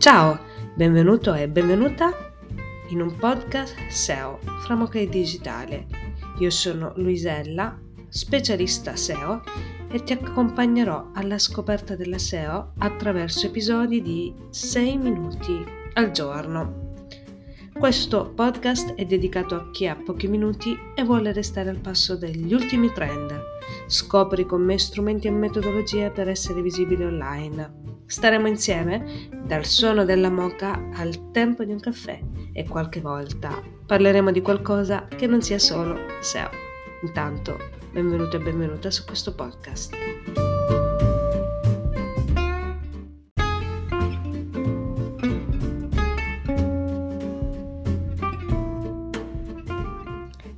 Ciao, benvenuto e benvenuta in un podcast SEO Framoche Digitale. Io sono Luisella, specialista SEO e ti accompagnerò alla scoperta della SEO attraverso episodi di 6 minuti al giorno. Questo podcast è dedicato a chi ha pochi minuti e vuole restare al passo degli ultimi trend. Scopri con me strumenti e metodologie per essere visibile online. Staremo insieme dal suono della moca al tempo di un caffè e qualche volta parleremo di qualcosa che non sia solo SEO. Intanto, benvenuto e benvenuta su questo podcast.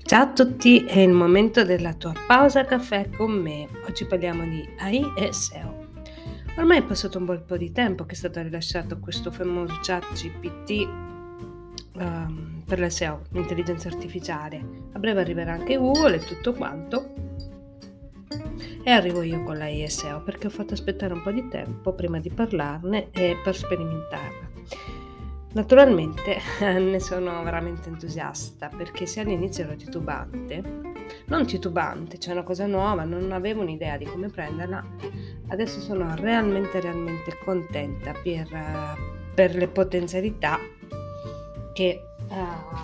Ciao a tutti, è il momento della tua pausa caffè con me. Oggi parliamo di AI e SEO. Ormai è passato un bel po' di tempo che è stato rilasciato questo famoso chat GPT um, ehm, per la SEO, l'intelligenza artificiale. A breve arriverà anche Google e tutto quanto. E arrivo io con la AI e SEO perché ho fatto aspettare un po' di tempo prima di parlarne e per sperimentarla. Naturalmente ne sono veramente entusiasta perché se all'inizio ero titubante, non titubante, cioè una cosa nuova, non avevo un'idea di come prenderla, adesso sono realmente, realmente contenta per, per le potenzialità che, uh,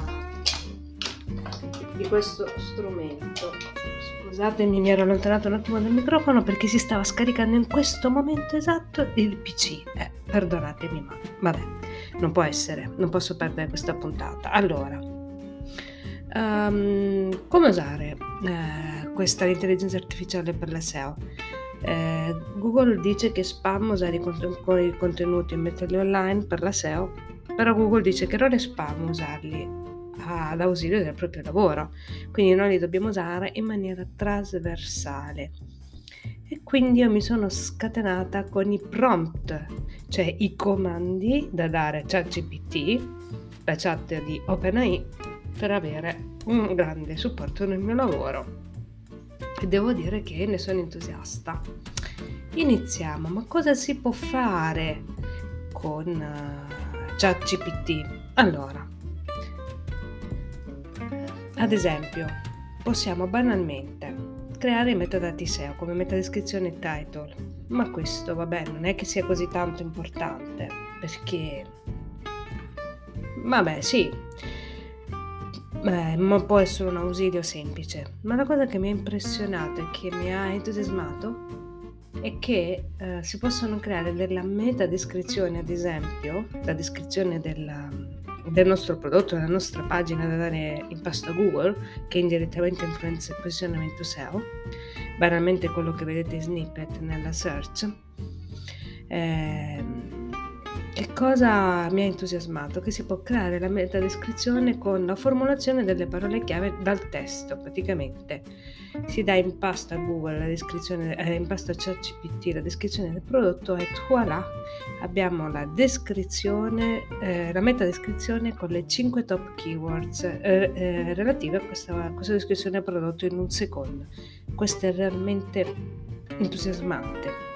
di questo strumento. Scusatemi, mi ero allontanato un attimo dal microfono perché si stava scaricando in questo momento esatto il PC. Eh, perdonatemi, ma vabbè non può essere, non posso perdere questa puntata. Allora, um, come usare eh, questa intelligenza artificiale per la SEO? Eh, Google dice che spam usare i, i contenuti e metterli online per la SEO, però Google dice che non è spam usarli ad ausilio del proprio lavoro, quindi noi li dobbiamo usare in maniera trasversale. E quindi io mi sono scatenata con i prompt, cioè i comandi da dare a ChatGPT, la chat di OpenAI, per avere un grande supporto nel mio lavoro. E devo dire che ne sono entusiasta. Iniziamo, ma cosa si può fare con uh, ChatGPT? Allora, ad esempio, possiamo banalmente creare metadati SEO come metadescrizione e title, ma questo vabbè non è che sia così tanto importante perché vabbè sì Beh, ma può essere un ausilio semplice, ma la cosa che mi ha impressionato e che mi ha entusiasmato è che eh, si possono creare della metadescrizione, ad esempio, la descrizione della, del nostro prodotto, della nostra pagina da dare in pasto a Google, che indirettamente influenza il posizionamento SEO, banalmente quello che vedete in snippet nella search. Eh, che cosa mi ha entusiasmato? Che si può creare la metadescrizione con la formulazione delle parole chiave dal testo, praticamente. Si dà in pasta a Google la descrizione, eh, in pasta a ChatGPT la descrizione del prodotto e voilà, abbiamo la descrizione, eh, la metadescrizione con le 5 top keywords eh, eh, relative a questa, a questa descrizione del prodotto in un secondo. Questo è realmente entusiasmante.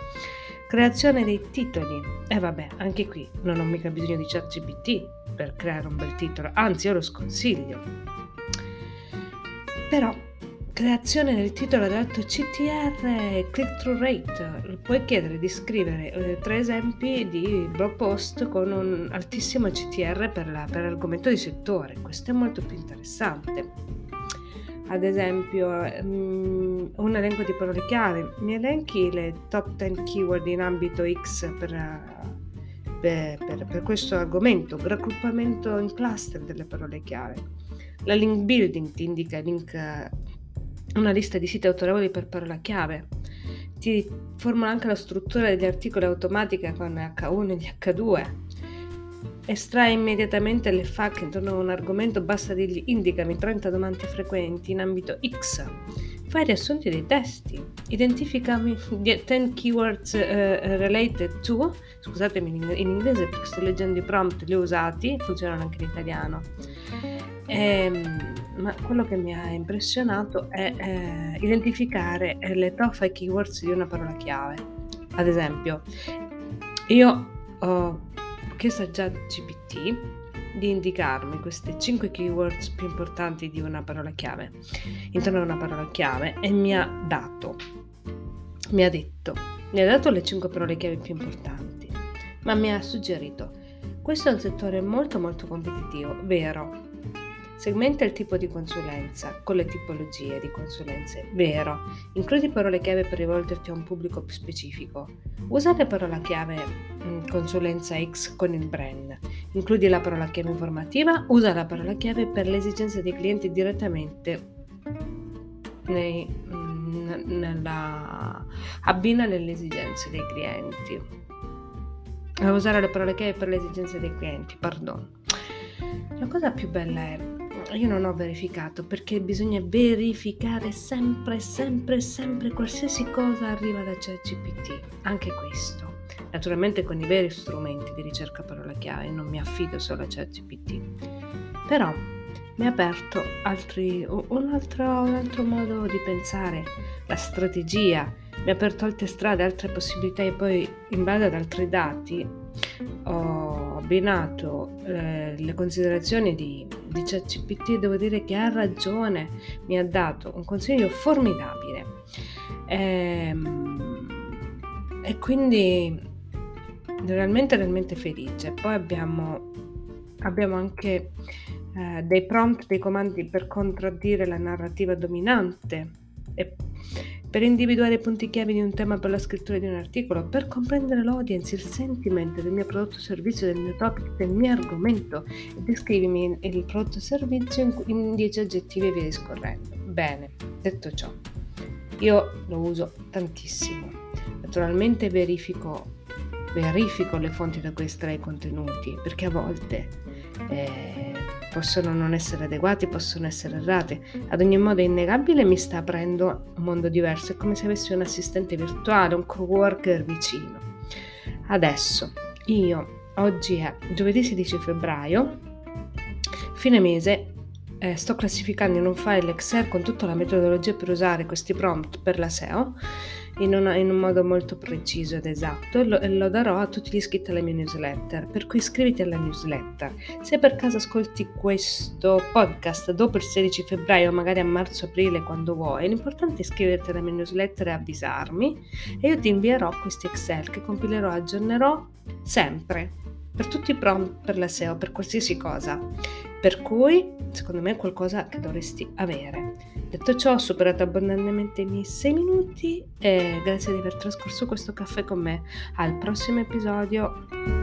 Creazione dei titoli. E eh vabbè, anche qui non ho mica bisogno di ChatGPT per creare un bel titolo, anzi io lo sconsiglio. Però, creazione del titolo ad alto CTR click-through rate. Puoi chiedere di scrivere eh, tre esempi di blog post con un altissimo CTR per, la, per l'argomento di settore. Questo è molto più interessante ad esempio um, un elenco di parole chiave, mi elenchi le top 10 keyword in ambito X per, per, per, per questo argomento, raggruppamento in cluster delle parole chiave. La link building ti indica link, una lista di siti autorevoli per parola chiave. Ti formula anche la struttura degli articoli automatica con H1 e H2 Estrae immediatamente le FAQ intorno a un argomento, basta dirgli indicami 30 domande frequenti in ambito X. Fai riassunti dei testi, identificami 10 keywords uh, related to, scusatemi in inglese perché sto leggendo i prompt, li ho usati, funzionano anche in italiano. Ehm, ma quello che mi ha impressionato è eh, identificare le top 5 keywords di una parola chiave. Ad esempio, io ho chiesto a ChatGPT di indicarmi queste 5 keywords più importanti di una parola chiave, intorno a una parola chiave, e mi ha dato, mi ha detto, mi ha dato le 5 parole chiave più importanti, ma mi ha suggerito, questo è un settore molto molto competitivo, vero, Segmenta il tipo di consulenza con le tipologie di consulenze. Vero. Includi parole chiave per rivolgerti a un pubblico più specifico. Usa la parola chiave mm, consulenza X con il brand. Includi la parola chiave informativa. Usa la parola chiave per le esigenze dei clienti direttamente nei, mm, nella, abbina nelle esigenze dei clienti. Usare le parole chiave per le esigenze dei clienti, perdono. La cosa più bella è io non ho verificato perché bisogna verificare sempre, sempre, sempre qualsiasi cosa arriva da ChatGPT, anche questo. Naturalmente con i veri strumenti di ricerca parola chiave, non mi affido solo a ChatGPT. Però mi ha aperto altri, un, altro, un altro modo di pensare, la strategia, mi ha aperto altre strade, altre possibilità e poi in base ad altri dati ho abbinato eh, le considerazioni di, di ChatGPT devo dire che ha ragione, mi ha dato un consiglio formidabile. E, ehm, e quindi realmente, realmente felice. Poi abbiamo, abbiamo anche eh, dei prompt, dei comandi per contraddire la narrativa dominante e per individuare i punti chiave di un tema per la scrittura di un articolo, per comprendere l'audience, il sentimento del mio prodotto o servizio, del mio topic, del mio argomento descrivimi il prodotto o servizio in 10 aggettivi e via discorrendo. Bene, detto ciò, io lo uso tantissimo. Naturalmente verifico, verifico le fonti da cui estrae i contenuti, perché a volte eh, possono non essere adeguati, possono essere errati. Ad ogni modo è innegabile mi sta aprendo un mondo diverso, è come se avessi un assistente virtuale, un co-worker vicino. Adesso, io, oggi è giovedì 16 febbraio, fine mese, eh, sto classificando in un file Excel con tutta la metodologia per usare questi prompt per la SEO in, una, in un modo molto preciso ed esatto e lo, lo, darò a tutti gli iscritti alla mia newsletter. Per cui iscriviti alla newsletter. Se per caso ascolti questo podcast dopo il 16 febbraio, magari a marzo-aprile, quando vuoi, l'importante è iscriverti alla mia newsletter e avvisarmi e io ti invierò questi Excel che compilerò e aggiornerò sempre per tutti i prompt per la SEO, per qualsiasi cosa. Per cui, secondo me, è qualcosa che dovresti avere. Detto ciò, ho superato abbondantemente i miei 6 minuti e grazie di aver trascorso questo caffè con me. Al prossimo episodio.